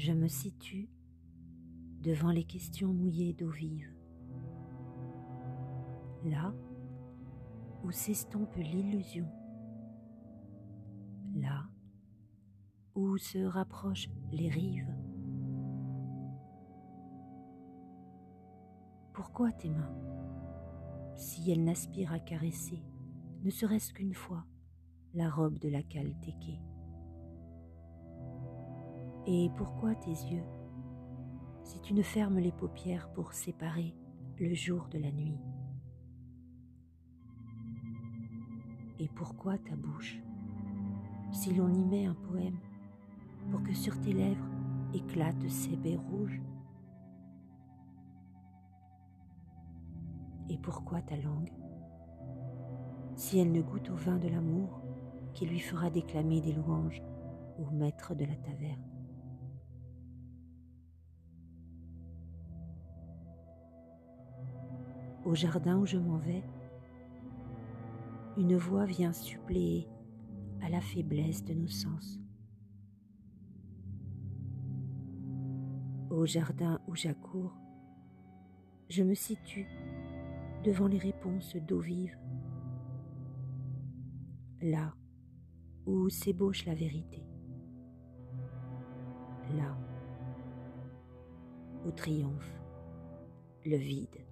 je me situe devant les questions mouillées d'eau vive. Là où s'estompe l'illusion. Là où se rapprochent les rives. Pourquoi tes mains, si elles n'aspirent à caresser, ne serait-ce qu'une fois, la robe de la caltéquée Et pourquoi tes yeux, si tu ne fermes les paupières pour séparer le jour de la nuit? Et pourquoi ta bouche, si l'on y met un poème, pour que sur tes lèvres éclatent ces baies rouges? Et pourquoi ta langue, si elle ne goûte au vin de l'amour qui lui fera déclamer des louanges au maître de la taverne? Au jardin où je m'en vais, une voix vient suppléer à la faiblesse de nos sens. Au jardin où j'accours, je me situe devant les réponses d'eau vive, là où s'ébauche la vérité, là où triomphe le vide.